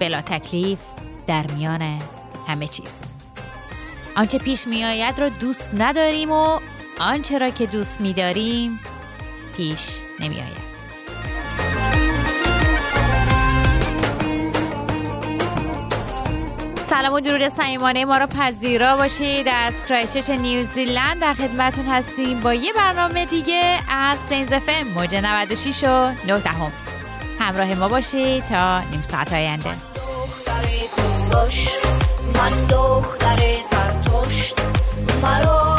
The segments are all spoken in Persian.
بلا تکلیف در میان همه چیز. آنچه پیش می آید را دوست نداریم و آنچه را که دوست می داریم پیش نمی آید سلام و درود صمیمانه ما را پذیرا باشید از کرایستچرچ نیوزیلند در خدمتون هستیم با یه برنامه دیگه از Plains FM موج 96 و 9 دهم. همراه ما باشید تا نیم ساعت آینده. من دختر زرتشت مرا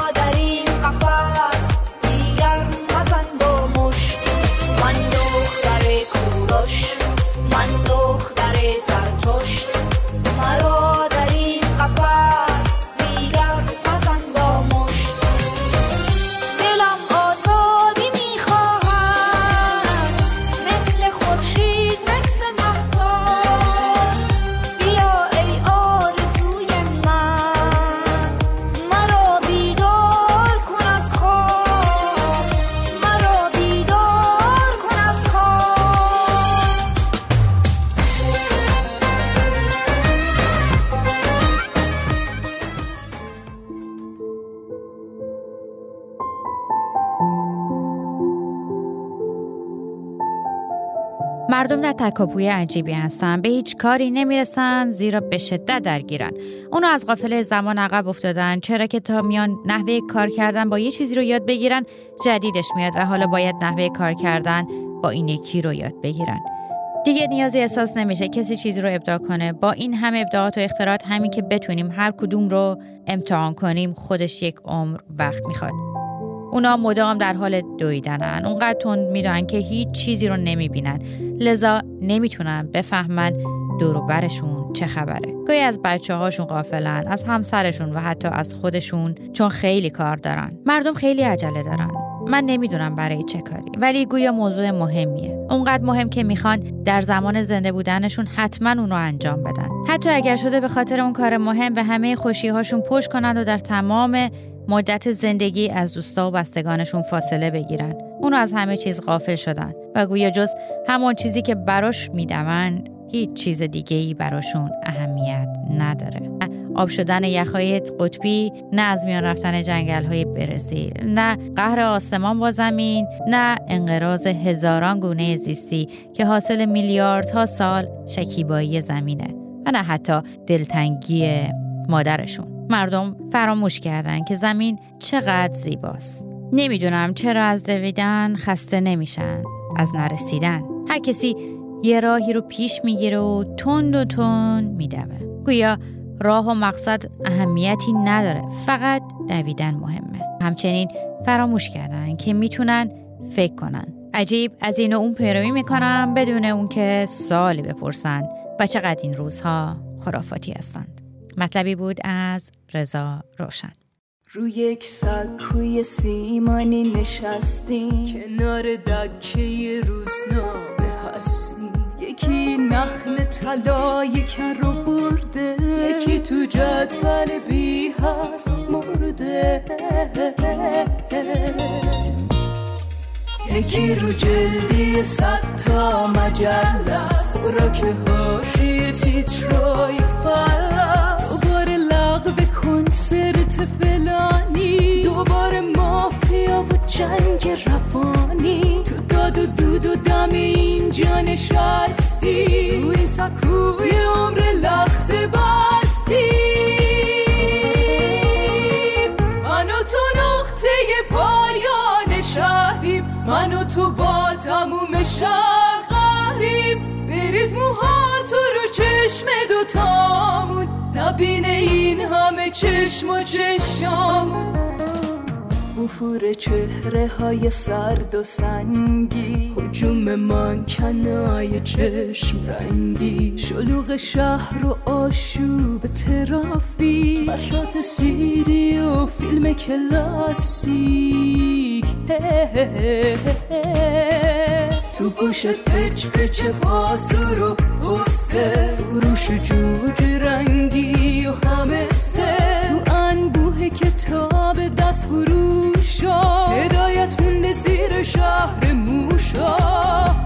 مردم در تکاپوی عجیبی هستن به هیچ کاری نمی‌رسن زیرا به شدت درگیرن. اونو از قافله زمان عقب افتادن چرا که تا میان نحوه کار کردن با یه چیزی رو یاد بگیرن جدیدش میاد و حالا باید نحوه کار کردن با این یکی رو یاد بگیرن. دیگه نیازی احساس نمیشه کسی چیزی رو ابداع کنه. با این همه ابداعات و اختراعات همین که بتونیم هر کدوم رو امتحان کنیم خودش یک عمر وقت می‌خواد. اونا مدام در حال دویدنن. اونقدر تند می‌دونن که هیچ چیزی رو نمی‌بینن. لذا نمی‌تونن بفهمن دور برشون چه خبره. گاهی از بچه هاشون قافلن از همسرشون و حتی از خودشون چون خیلی کار دارن. مردم خیلی عجله دارن. من نمی‌دونم برای چه کاری ولی گویا موضوع مهمیه. اونقدر مهم که می‌خوان در زمان زنده بودنشون حتما اونو انجام بدن. حتی اگر شده به خاطر اون کار مهم به همه خوشی هاشون پشت کنن و در تمام مدت زندگی از دوستا و بستگانشون فاصله بگیرن. اونو از همه چیز غافل شدن و گویا جز همون چیزی که براش می‌دوند هیچ چیز دیگه ای براشون اهمیت نداره. آب شدن یخهای قطبی نه از میان رفتن جنگل های برزیل نه قهر آسمان با زمین نه انقراض هزاران گونه زیستی که حاصل میلیاردها سال شکیبایی زمینه و نه حتی دلتنگی مادرشون. مردم فراموش کردن که زمین چقدر زیباست. نمی‌دونم چرا از دویدن خسته نمیشن از نرسیدن. هر کسی یه راهی رو پیش می‌گیره و تند و تند میدوه. گویا راه و مقصد اهمیتی نداره فقط دویدن مهمه. همچنین فراموش کردن که می‌تونن فکر کنن. عجیب از این و اون پیروی می‌کنن بدون اون که سوالی بپرسن. و چقدر این روزها خرافاتی هستند. مطلبی بود از رضا روشن. روی یک سکوی سیمانی نشستیم. کنار دکه روزنامه هستیم. یکی نخل طلای کر رو برده. یکی تو جدول بی حرف مرده. یکی رو جلدی صد تا مجله. خوراک هاشی تیترای لغو کنسرت فلانی. دوباره مافیا و جنگ رفانی. تو داد و دود و دم اینجا نشستی. تو این سکوی عمر لخت بستی. من و تو نقطه پایان شهریم. من و تو با تموم شهر قهریم بریز موها تو رو چشم دوتامون نبینه این همه چشم و چشامون افور چهره های سرد و سنگی. حجوم من کنای چشم رنگی. شلوغ شهر و آشوب ترافیک بسات سیدی و فیلم کلاسیک. تو گوشت پچ پچ بازور و پسته فروش جوج رنگی و همسته تو انبوه کتاب دست فروشا هدایت مونده زیر شهر موشا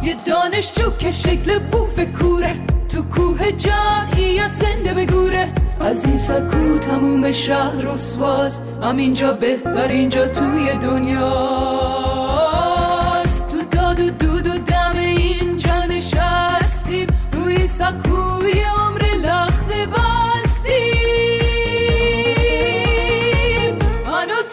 یه دانشجو که شکل بوف کوره تو کوه جمعیت زنده بگوره از این سکو تموم شهر رسواست همینجا بهتر اینجا توی دنیاست تو داد و دود سکوی عمر لخت بستیم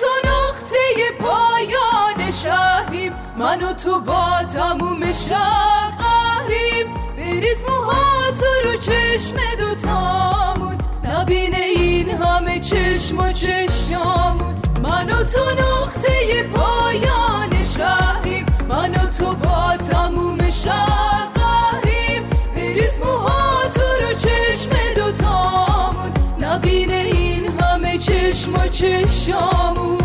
تو نقطه پایان شهریم من و تو با تموم شهر قهریم. بریز موها تو رو چشم دوتامون نبینه این همه چشم و چشامون من و تو نقطه پایان شهریم من و تو با تموم شهر Чишмо, чищому.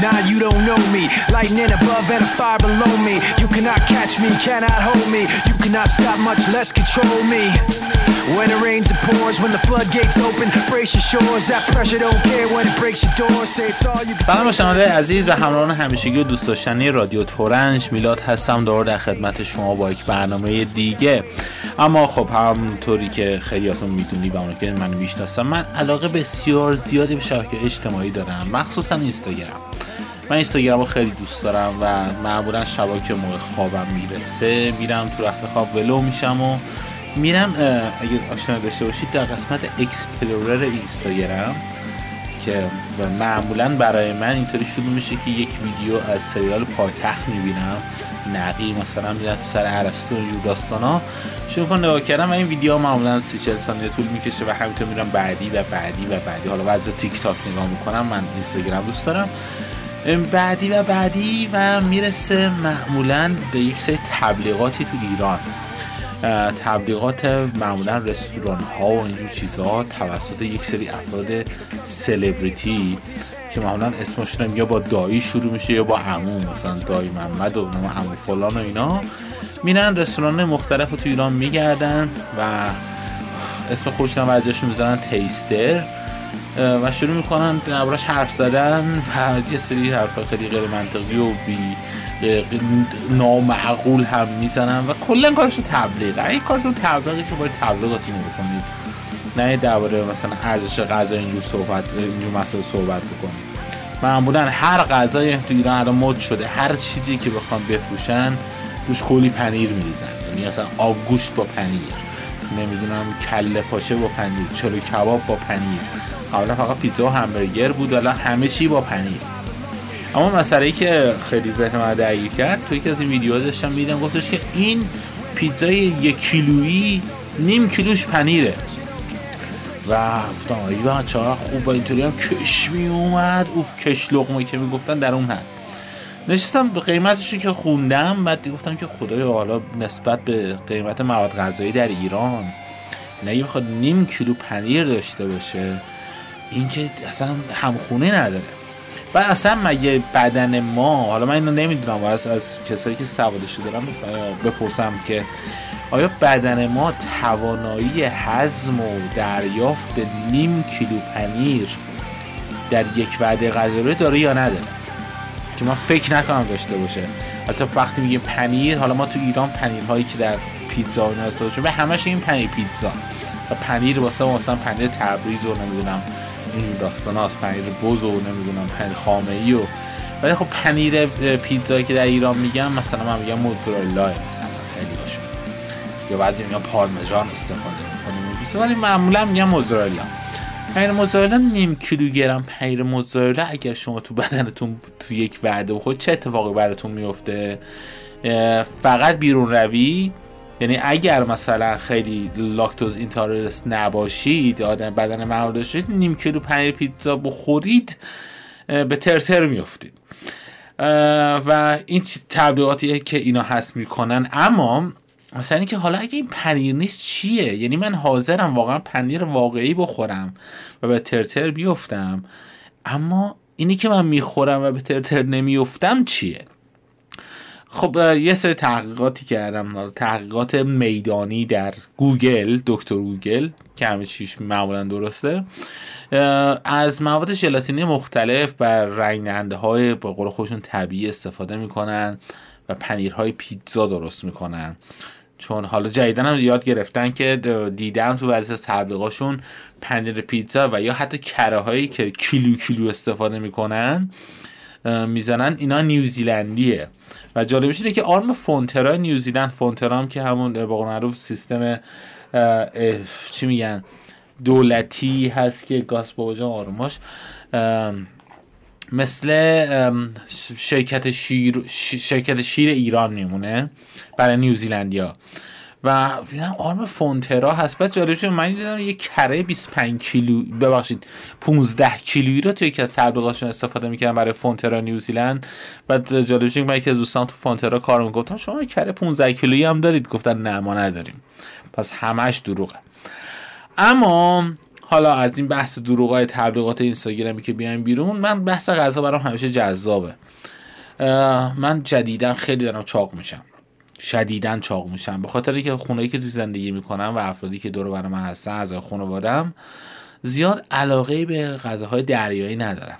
Nah, you don't know me. Lightning above and a fire below me. You cannot catch me, cannot hold me. You cannot stop, much less control me. When it rains, it pours. When the floodgates open, brace your shores. That pressure don't care when it breaks your door. Say it's all you can سلام شنونده عزیز و همراهان همیشگی و دوست داشتنی رادیو تورنج میلاد هستم دور در خدمت شما با یک برنامه دیگه اما خب همونطوری که خیلیاتون می‌دونی و اون که من می‌شناسم من علاقه بسیار زیادی به شبکه اجتماعی دارم مخصوصا اینستاگرام من اینستاگرام رو خیلی دوست دارم و معمولا شبا که موقع خوابم می‌رسه میرم تو رخت خواب ولو میشم و میرم اگه آشنا داشته باشید در قسمت Explorer اینستاگرام که و معمولا برای من اینطوری شروع میشه که یک ویدیو از سریال پایتخت می‌بینم. نقی مثلا میرم تو سر ارسطو و اینجور داستانا. شروع کنم نگاه کردم و این ویدیو معمولا 30 40 ثانیه طول می‌کشه و همینطور میرم بعدی و بعدی و بعدی. حالا بعضی تیک تاک نگاه می‌کنم من اینستاگرام دوست دارم. بعدی و بعدی و می‌رسه معمولا به یک سری تبلیغاتی تو ایران. تبلیغات معمولا رستوران ها و اینجور چیزها توسط یک سری افراد سلبریتی که معمولا اسمشون یا با دایی شروع میشه یا با عمو مثلا دایی محمد و عمو فلان و اینا. میرن رستوران مختلف رو تو ایران میگردن و اسم خودشون ازشون می‌ذارن تیستر. و شروع می‌کنن دربارش حرف زدن و یه سری حرف خیلی غیر منطقی و بی نامعقول هم می‌زنن و کلا کارشون تبلیغ اگه کارتون تبلیغی که باید تبلیغاتون رو بکنید. نه درباره مثلا ارزش غذا اینجور صحبت اینجور مسائل صحبت بکنید. معمولا هر غذایی تو ایران الان مد شده هر چیزی که بخوام بفروشن روش کلی پنیر میریزن. یعنی مثلا آبگوشت با پنیر. نمی‌دونم کله پاچه با پنیر چلو کباب با پنیر. قبلا فقط پیتزا و همبرگر بود الان همه چی با پنیر. اما مسئله ای که خیلی ذهن من درگیر کرد توی یکی از این ویدیوها داشتم می‌دیدم گفتش که این پیتزای یک کیلویی نیم کیلوش پنیره. و گفتم ایوان چقدر خوب اینطوری هم کش می اومد او کش لقمه که می‌گفتن در اون حد. نشستم به قیمتش رو که خوندم بعد گفتم که خدایا حالا نسبت به قیمت مواد غذایی در ایران نگه بخواد نیم کیلو پنیر داشته باشه این که اصلا همخونه نداره. و اصلا مگه بدن ما حالا من اینو نمی‌دونم از, از کسایی که سوادشو دارم بپرسم که آیا بدن ما توانایی هضم و دریافت نیم کیلو پنیر در یک وعده غذایی داره یا نداره؟ که من فکر نکنم داشته باشه. حتی وقتی میگه پنیر حالا ما تو ایران پنیرهایی که در پیتزا و شده به همش این پنیر پیتزا. و پنیر واسه ما مثلا پنیر تبریز و نمی‌دونم اینجور داستان هاست. پنیر بز و نمی‌دونم پنیر خامه ای و ولی خب پنیر پیتزایی که در ایران میگم مثلا من میگم موزارلا مثلا خیلی هاشون یا بعد میگم پارمژان استفاده می‌کنیم ولی معمولا میگم موزارلا پنیر موزارلا نیم کیلوگرم پنیر موزارلا اگر شما تو بدنتون تو یک وعده بخورید چه اتفاقی براتون میفته؟ فقط بیرون روی؟ یعنی اگر مثلا خیلی lactose intolerance نباشید آدم بدن معمول داشتید نیم کیلو پنیر پیتزا بخورید به ترتر میفتید و این تبلیغاتی که اینا هست می‌کنن اما مثلا اینکه حالا اگه این پنیر نیست چیه؟ یعنی من حاضرم واقعا پنیر واقعی بخورم و به ترتر بیفتم. اما اینی که من می‌خورم و به ترتر نمیفتم چیه؟ خب یه سری تحقیقاتی کردم. تحقیقات میدانی در گوگل دکتر گوگل که همه چیش معمولا درسته. از مواد ژلاتینی مختلف بر رنگ های به قول خودشون طبیعی استفاده می‌کنن و پنیرهای پیتزا درست می‌کنن. چون حالا جدیدن هم یاد گرفتن که دیدن تو بعضی از تبلیغاشون پنیر پیتزا و یا حتی کره هایی که کیلو کیلو استفاده می‌کنن می‌زنن اینا نیوزیلندیه. و جالبش اینه که آرم Fonterra نیوزیلند Fonterra هم که همون با معروف سیستم چی میگن دولتی هست که گاز بابا جان آرماش مثل شرکت شیر شرکت شیر ایران میمونه برای نیوزیلندیا. و آرم Fonterra هست. بعد جالبش من دیدم یه کره 25 کیلو ببخشید 15 کیلویی رو توی یکی از تبلیغاتشون استفاده می‌کردن برای فونترا نیوزیلند. بعد جالبش من یکی از دوستان تو فونترا کار می‌گفتم شما کره 15 کیلویی هم دارید؟ گفتن نه ما نداریم. پس همش دروغه. اما حالا از این بحث دروغای تبلیغات اینستاگرامی که بیایم بیرون من بحث غذا برام همیشه جذابه. من جدیدا خیلی دارم چاق میشم. شدیدا چاق میشم. به خاطر اینکه خونه‌ای که تو زندگی می‌کنم و افرادی که دور بر من هستن از خانوادم زیاد علاقه به غذاهای دریایی ندارم.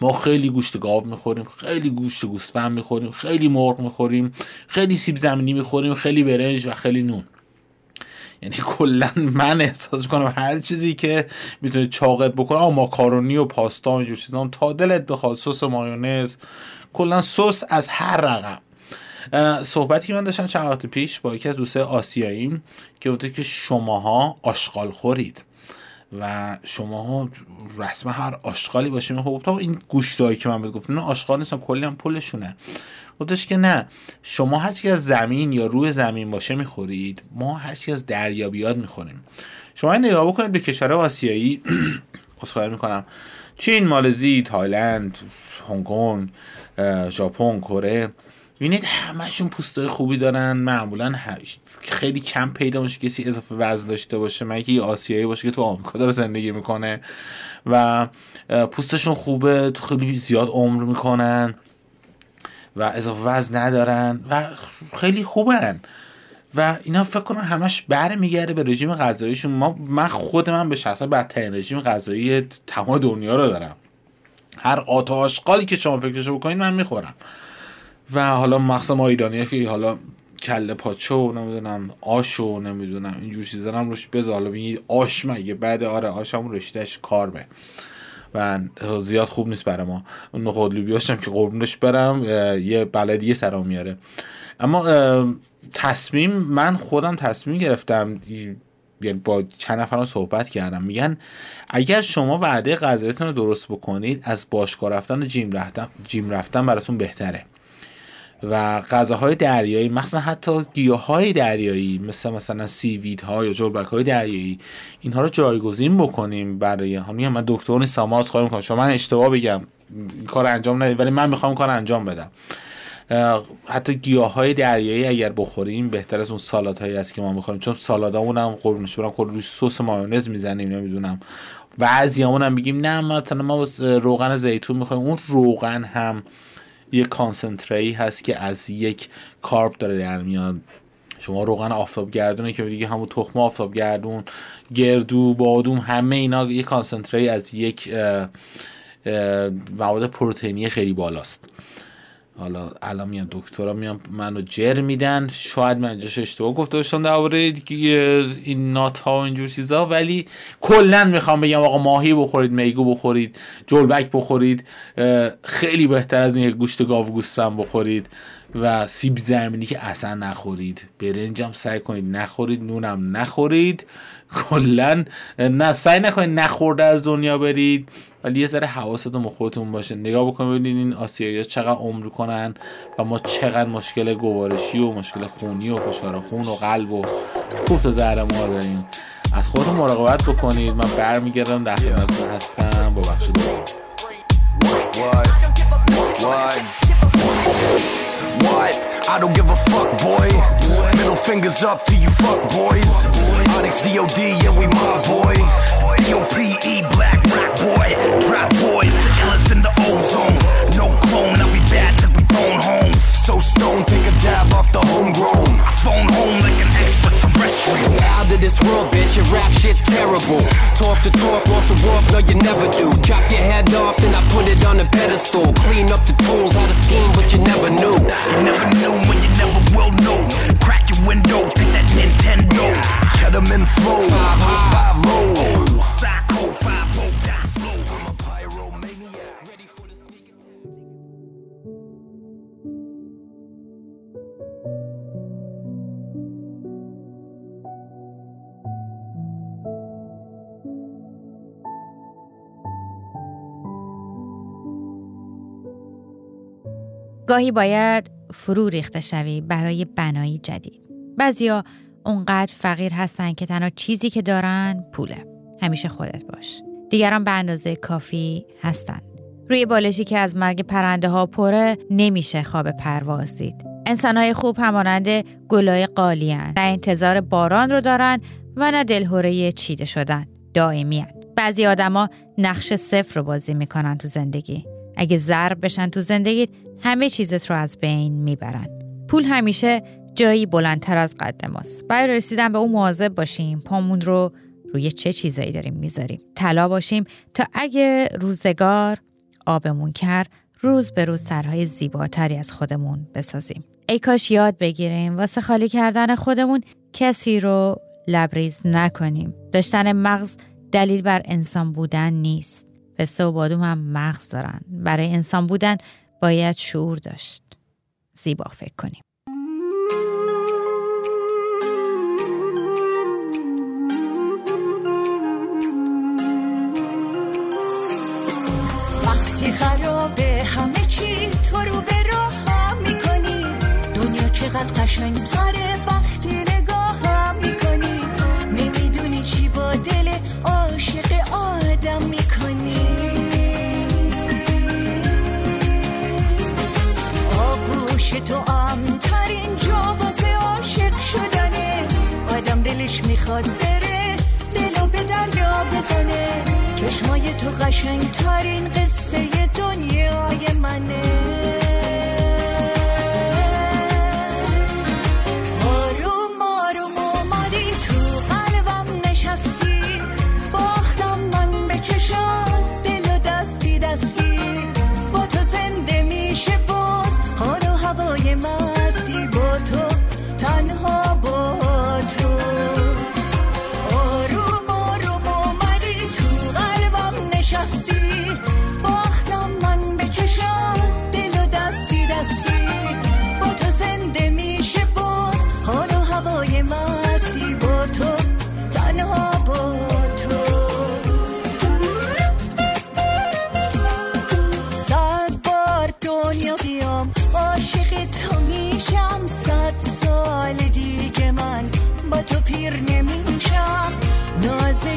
ما خیلی گوشت گاو می‌خوریم خیلی گوشت گوسفند می‌خوریم خیلی مرغ می‌خوریم خیلی سیب زمینی می‌خوریم خیلی برنج و خیلی نون. یعنی کلا من احساس کنم هر چیزی که می‌تونه چاقت بکنه ماکارونی و پاستا و اینجور چیزا تا دلت بخواد سس مایونز کلا سس از هر رقم. صحبتی که من داشتم چند وقت پیش با یکی از دوستای آسیاییم که گفته که شماها آشغال خورید و شما رسم هر آشغالی باشه. خب تا این گوشتایی که من بهت گفتم نه آشغال نیستن کلی هم پولشونه. گفتش که نه. شما هر چی از زمین یا روی زمین باشه می‌خورید ما هر چی از دریا بیاد می‌خوریم. شما نگاه بکنید به کشور آسیایی. اصخایی می‌کنم. چین مالزی تایلند هنگ کنگ ژاپن کره. ببینید همشون پوستای خوبی دارن. معمولا خیلی کم پیدا میشه کسی اضافه وزن داشته باشه. مگه آسیایی باشه که تو آمریکا داره زندگی می‌کنه. و پوستشون خوبه خیلی زیاد عمر می‌کنن. و اضافه وزن ندارن و خیلی خوبن. و اینا فکر کنم همش بر میگرده به رژیم غذاییشون. ما من خود من به شخصا بدترین رژیم غذایی تمام دنیا رو دارم. هر قاطع آشغالی که شما فکرشو بکنید من می‌خورم. و حالا مخصوصا ما ایرانی که حالا کله پاچه و نمی‌دونم آش و نمی‌دونم اینجور چیزا هم روش بذار. حالا آش مگه؟ بعد آره آش هم رشتهش کار به. و زیاد خوب نیست برای ما. نخود لوبیاش هم که قربونش برم یه بلدیه سرام میاره. اما تصمیم من خودم تصمیم گرفتم یعنی با چند نفرم صحبت کردم. میگن اگر شما وعده غذایتون رو درست بکنید از باشگاه رفتن و جیم رفتن جیم رفتن براتون بهتره. و غذاهای دریایی مثلا حتی گیاه های دریایی مثل مثلا سیوید ها یا جلبک های دریایی اینها رو جایگزین بکنیم برای هم من دکتر نیستم ما از می‌کنم شما من اشتباه بگم. کار انجام ندید ولی من می‌خوام کار انجام بدم. حتی گیاه های دریایی اگر بخوریم بهتر از اون سالات هایی است که ما می‌خوریم. چون سالادامون هم قربونش برم خود روش سس مایونز می‌زنیم نمی‌دونم. بعضیامون هم بگیم نه مثلا ما روغن زیتون می‌خوایم اون روغن هم یه کانسنتری هست که از یک کارب داره در میاد. شما روغن آفتاب گردونه که دیگه همون تخم آفتاب گردون گردو بادوم همه اینا یه کانسنتری از یک مواد پروتئینی خیلی بالاست. حالا الان میان دکترا میان منو جر میدن. شاید من اینجاش اشتباه گفته باشم درباره این نات ها و اینجور چیزا ولی کلا می‌خوام بگم آقا ماهی بخورید میگو بخورید جلبک بخورید خیلی بهتر از این گوشت گاو گوستم بخورید و سیب زمینی که اصلا نخورید. برنجم سعی کنید نخورید نونم نخورید. کلا نه سعی نکنید نخورده از دنیا برید ولی یه ذره حواستون به خودتون باشه. نگاه بکنید ببینید این آسیایی چقدر عمر کنن و ما چقدر مشکل گوارشی و مشکل خونی و فشار خون و قلب و کوفت و زهر ما داریم. از خودتون مراقبت بکنید. من برمیگردم در خدمتتون هستم. با بخش I don't give a fuck, boy. Middle fingers up to you fuck boys. Onyx DOD, yeah, we my boy. D-O-P-E, black rock boy. Trap boys, the illest in the ozone. No clone, now we bad till we bone home. So stone, take a dab off the homegrown. Phone home. Out of this world, bitch, your rap shit's terrible. Talk the talk, walk the walk, no, you never do. Chop your head off, then I put it on a pedestal. Clean up the tools, how to scheme, but you never knew. You never knew when you never will know. Crack your window, take that Nintendo. Ketamine flow, Five high. گاهی باید فرو ریخته شوی برای بنایی جدید. بعضیا اونقدر فقیر هستن که تنها چیزی که دارن پوله. همیشه خودت باش. دیگران به اندازه کافی هستن. روی بالشی که از مرگ پرنده ها پره نمیشه خواب پرواز دید. انسانهای خوب همانند گلای قالیان نه انتظار باران رو دارن و نه دلهوره چیده شدن. دائمیان. بعضی آدما نقش صفر رو بازی می‌کنن تو زندگی. اگه ضرب بشن تو زندگیت همه چیزت رو از بین می‌برن. پول همیشه جایی بلندتر از قد ماست. برای رسیدن به اون مواظب باشیم. پامون رو روی چه چیزایی داریم می‌ذاریم. طلا باشیم تا اگه روزگار آبمون کرد روز به روز سرهای زیباتری از خودمون بسازیم. ای کاش یاد بگیریم واسه خالی کردن خودمون کسی رو لبریز نکنیم. داشتن مغز دلیل بر انسان بودن نیست. پسته و بادوم هم مغز دارن. برای انسان بودن باید شعور داشت. زیبا فکر کنیم. وقتی خرابه همه چی تو رو به راهم می‌کنی دنیا چقدر قشنگ می‌خواد بره دلو به دریا بزنه. چشمای تو قشنگ ترین قصه دنیای منه.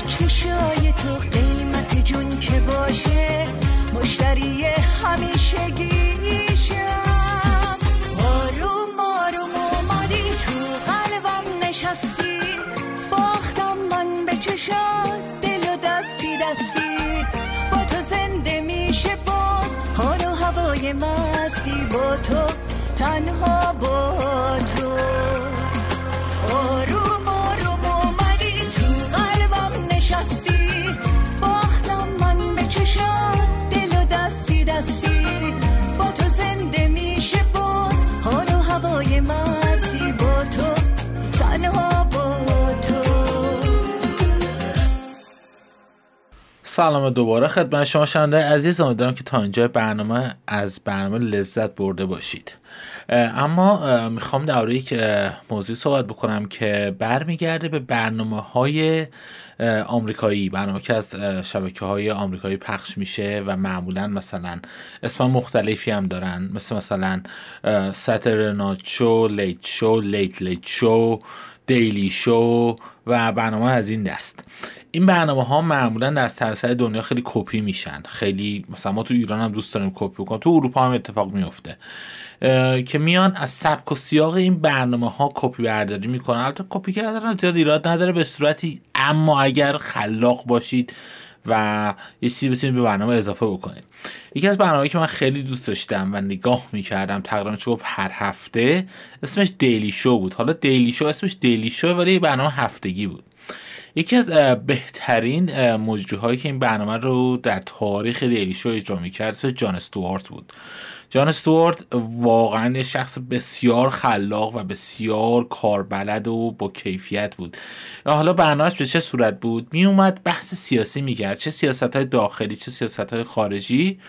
چشای تو قیمت جون که باشه مشتری همیشگیشم سلام دوباره خدمت شما شنونده عزیز امیدوارم که تا اینجا برنامه از برنامه لذت برده باشید. اما می‌خوام در یک موضوع صحبت بکنم که برمیگرده به برنامه های آمریکایی. برنامه که از شبکه های آمریکایی پخش میشه و معمولا مثلا اسم مختلفی هم دارن. مثل مثلا ستر نات شو لیت شو لیت لیت شو دیلی شو و برنامه از این دست. این برنامه ها معمولا در سراسر دنیا خیلی کپی میشن. خیلی مثلا ما تو ایران هم دوست داریم کپی کنیم تو اروپا هم اتفاق میفته. که میان از سبک و سیاق این برنامه ها کپی برداری می‌کنن. البته کپی کردن زیاد ایراد نداره به صورتی اما اگر خلاق باشید و یه چیزی بتونید به برنامه اضافه بکنید. یکی از برنامه که من خیلی دوست داشتم و نگاه می‌کردم تقریبا چه گفت هر هفته اسمش دیلی شو بود. حالا دیلی شو اسمش دیلی شو ولی برنامه هفتگی بود. یکی از بهترین مجریهایی که این برنامه رو در تاریخ دیلی شو اجرا می‌کرد جان استوارت بود. جان استوارت واقعا شخص بسیار خلاق و بسیار کاربلد و با کیفیت بود. حالا برنامهش به چه صورت بود؟ می اومد بحث سیاسی می‌کرد. چه سیاست های داخلی چه سیاست های خارجی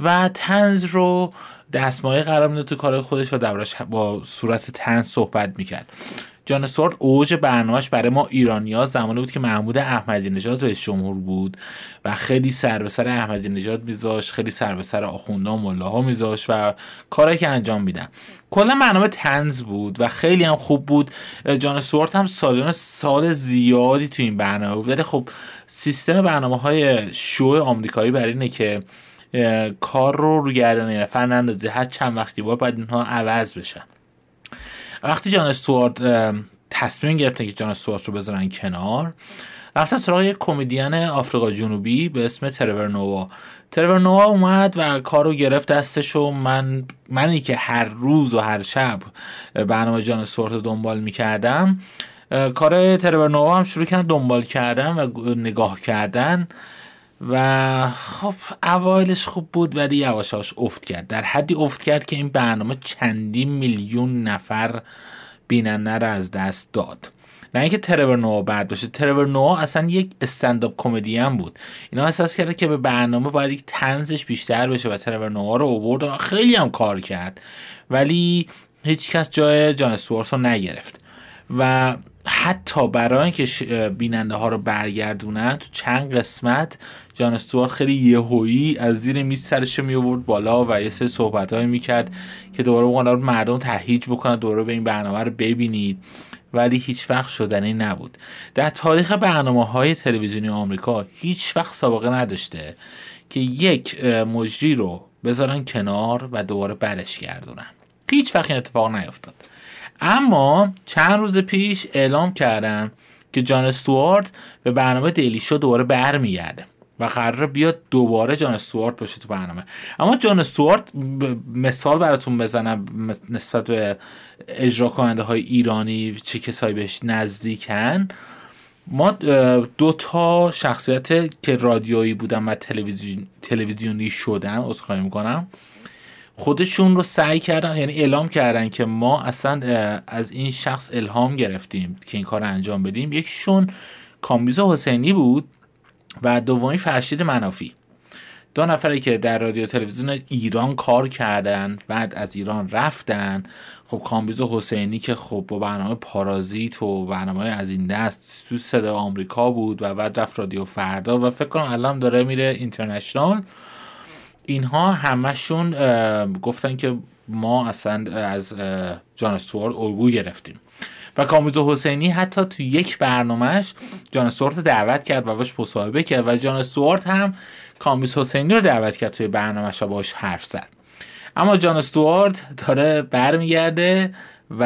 و تنز رو دستمایه قرار می‌داد تو کار خودش و دربارش با صورت تنز صحبت می‌کرد. جان استوارت اوج برنامهش برای ما ایرانیا زمانی بود که محمود احمدی نژاد رئیس جمهور بود و خیلی سر به سر احمدی نژاد میذاشت خیلی سر به سر آخوندا و ملاها میذاشت و کاری که انجام میدن. کلا برنامه تنز بود و خیلی هم خوب بود. جان استوارت هم سالیان سال زیادی تو این برنامه بود. ولی خب سیستم برنامه های شو آمریکایی بر اینه که کار رو رو گردن یه نفر هر چند وقتی بار باید اینها عوض بشن. وقتی جان استوارت تصمیم گرفتن که جان استوارت رو بذارن کنار رفتن سراغ یک کمدین آفریقا جنوبی به اسم ترور نووا ترور نووا اومد و کار رو گرفت دستش و من منی که هر روز و هر شب برنامه جان استوارت رو دنبال می‌کردم کار ترور نووا هم شروع کردن دنبال کردن و نگاه کردن. و خب اوایلش خوب بود ولی یواشاش افت کرد. در حدی افت کرد که این برنامه چندین میلیون نفر بیننده رو از دست داد. نه اینکه ترور نوآ بعد باشه. ترور نوآ اصلا یک استنداپ کمدین بود. اینا احساس کرده که به برنامه باید یک تنزش بیشتر بشه و ترور نوآ رو اوورد و خیلی هم کار کرد. ولی هیچ کس جای جان استوارت نگرفت. و حتی برای اینکه بیننده ها رو برگردونن تو چند قسمت جان استوارت خیلی یهویی از زیر میز سرش می آورد بالا و یه سری صحبت می می‌کرد که دوباره بقول مردم تهیج بکنن دوباره به این برنامه رو ببینید. ولی هیچ وقت شدنی نبود. در تاریخ برنامه های تلویزیونی آمریکا هیچ وقت سابقه نداشته که یک مجری رو بذارن کنار و دوباره برش گردونن. هیچ وقت این اتفاق نیفتاد. اما چند روز پیش اعلام کردن که جان استوارت به برنامه دیلی شو دوباره برمیگرده و قرار بیاد دوباره جان استوارت باشه تو برنامه. اما جان استوارت مثال براتون بزنم نسبت به اجرا کننده های ایرانی چه کسایی بهش نزدیکن. ما دو تا شخصیت که رادیویی بودن و تلویزیونی شدن عذرخواهی می‌کنم. خودشون رو سعی کردن یعنی اعلام کردن که ما اصلا از این شخص الهام گرفتیم که این کار انجام بدیم. یکیشون کامبیز حسینی بود و دومی فرشید منافی. دو نفری که در رادیو تلویزیون ایران کار کردن بعد از ایران رفتن. خب کامبیز حسینی که خب با برنامه پارازیت و برنامه از این دست تو صدا آمریکا بود و بعد رفت رادیو فردا و فکر کنم الان داره میره اینترنشنال. اینها همشون گفتن که ما اصلا از جان استوارت الگو گرفتیم. و کامیز حسینی حتی تو یک برنامهش جان استوارت دعوت کرد و باش مصاحبه کرد و جان استوارت هم کامیز حسینی رو دعوت کرد توی برنامهش و باش حرف زد. اما جان استوارت داره برمیگرده و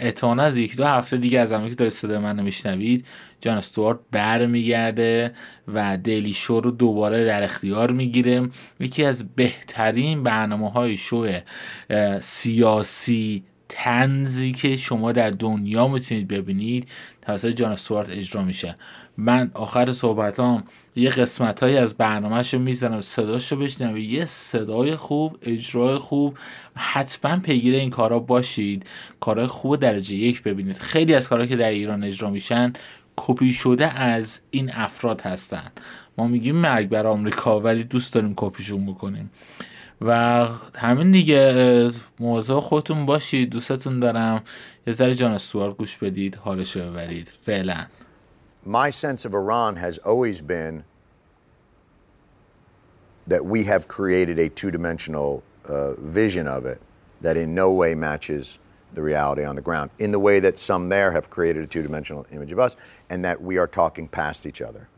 احتمالا از یک دو هفته دیگه از زمانی که داره صدای من میشنوید. جان استوارت برمیگرده و دیلی شو رو دوباره در اختیار می‌گیره. یکی از بهترین برنامه های شو سیاسی تنزی که شما در دنیا می‌تونید ببینید توسط جان استوارت اجرا میشه. من آخر صحبتام یه قسمت هایی از برنامهش رو می‌زنم صداش رو بشنم یه صدای خوب اجرای خوب. حتما پیگیر این کارا باشید. کارهای خوب درجه یک ببینید. خیلی از کارهایی که در ایران اجرا میشن کپی شده از این افراد هستن. ما میگیم مرگ بر آمریکا ولی دوست داریم کپیشون بکنیم. و همین دیگه مواظب خودتون باشید. دوستتون دارم. یه ذره جان استوارت گوش بدید. حالشو ببرید. فعلا. My sense of Iran has always been that we have created a two dimensional uh, vision of it that in no way matches the reality on the ground, in the way that some there have created a two dimensional image of us, and that we are talking past each other.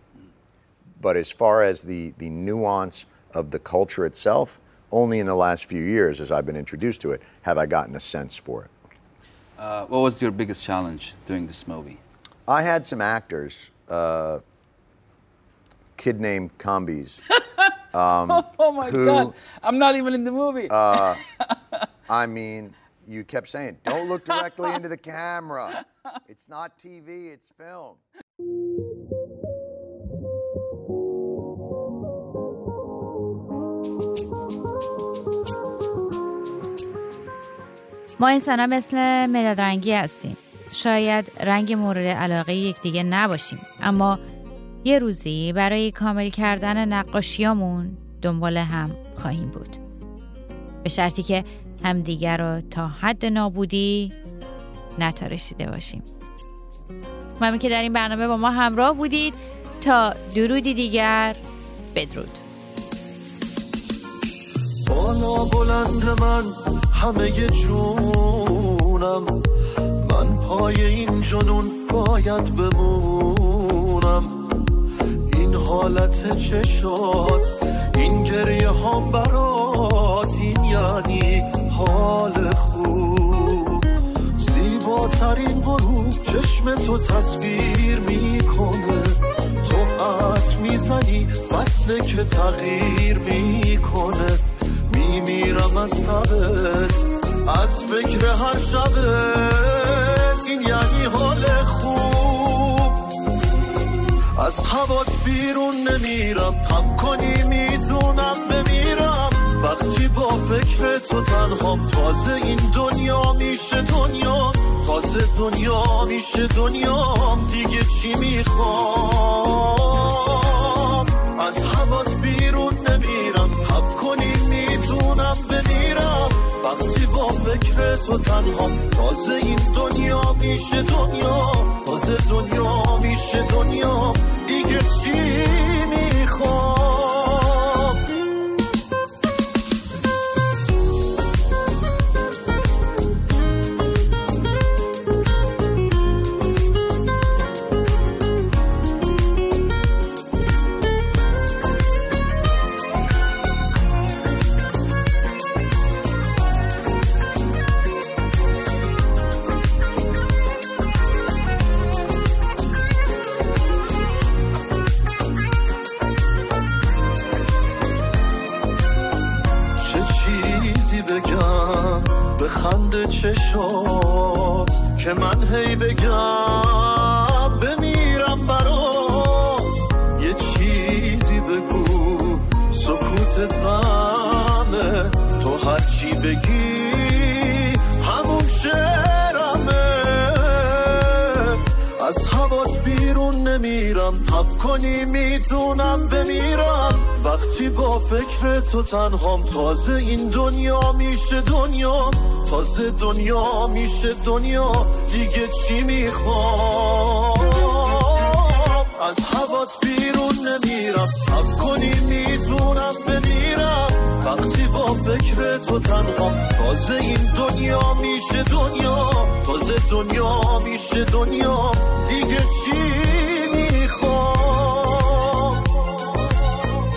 But as far as the, the nuance of the culture itself, only in the last few years, as I've been introduced to it, have I gotten a sense for it. Uh, what was your biggest challenge doing this movie? I had some actors, uh, kid named Combis. Um, oh my who, God! I'm not even in the movie. Uh, I mean, you kept saying, "Don't look directly into the camera. It's not TV. It's film." ما انسان مثل مداد رنگی هستیم شاید رنگ مورد علاقه یکدیگه نباشیم. اما یه روزی برای کامل کردن نقاشیامون دنبال هم خواهیم بود. به شرطی که همدیگر رو تا حد نابودی نتارشیده باشیم. ممنون که در این برنامه با ما همراه بودید. تا درودی دیگر بدرود. بالا بلند من همه جونم پای این جنون باید بمونم. این حالت چشات این گریه هم برات این یعنی حال خوب. زیباترین غروب چشم تو تصویر می‌کنه. تو عط می‌زنی فصله که تغییر می‌کنه. میمیرم از تبت از فکر هر شبت. این یعنی حال خوب. از هوات بیرون نمیرم تم کنی می‌دونم بمیرم. وقتی با فکر تو تنهام تازه این دنیا میشه دنیا. تازه دنیا میشه دنیام دیگه چی می‌خوام؟ تو تنها. تازه این دنیا میشه دنیا. تازه دنیا میشه دنیا. دیگه چی می‌خوام؟ که من هی بگم بمیرم برات. یه چیزی بگو سکوت غمه. تو هرچی بگی همون شعرمه از هوات بیرون نمیرم تب کنی می‌تونم بمیرم. وقتی با فکر تو تنهام تازه این دنیا میشه دنیا. تازه دنیا میشه دنیا دیگه چی می‌خوام؟ از هوات بیرون نمیرم تب کنی می‌تونم بمیرم. وقتی با فکر تو تنهام تازه این دنیا میشه دنیا. تازه دنیا میشه دنیا دیگه چی می‌خوام؟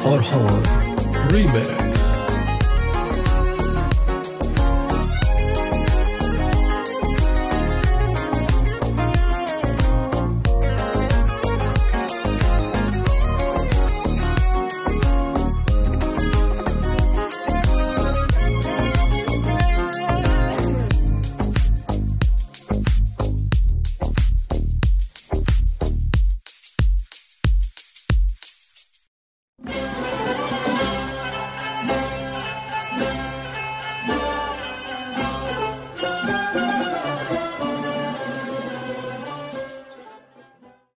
آرهان ریمکس